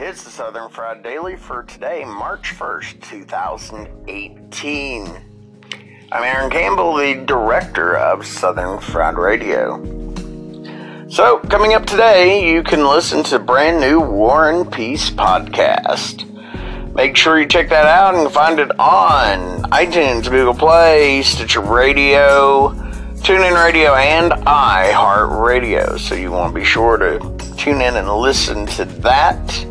It's the Southern Fried Daily for today, March 1st, 2018. I'm Aaron Campbell, the director of Southern Fried Radio. So, coming up today, you can listen to brand new War and Peace podcast. Make sure you check that out and find it on iTunes, Google Play, Stitcher Radio, TuneIn Radio, and iHeartRadio. So you want to be sure to tune in and listen to that.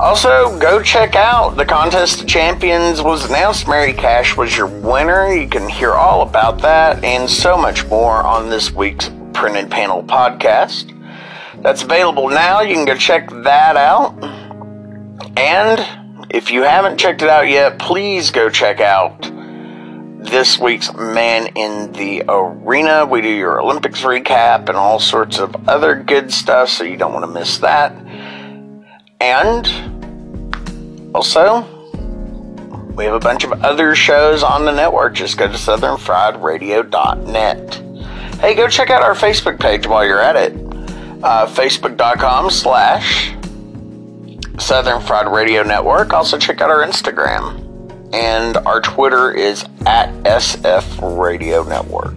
Also, go check out the Contest of Champions was announced. Mary Cash was your winner. You can hear all about that and so much more on this week's Printed Panel podcast. That's available now. You can go check that out. And if you haven't checked it out yet, please go check out this week's Man in the Arena. We do your Olympics recap and all sorts of other good stuff, so you don't want to miss that. And also, we have a bunch of other shows on the network. Just go to southernfriedradio.net. Hey, go check out our Facebook page while you're at it. Uh, Facebook.com slash Southern Fried Radio Network. Also, check out our Instagram. And our Twitter is at SF Radio Network.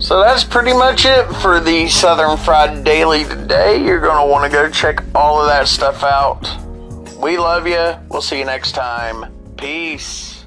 So that's pretty much it for the Southern Fried Daily today. You're going to want to go check all of that stuff out. We love you. We'll see you next time. Peace.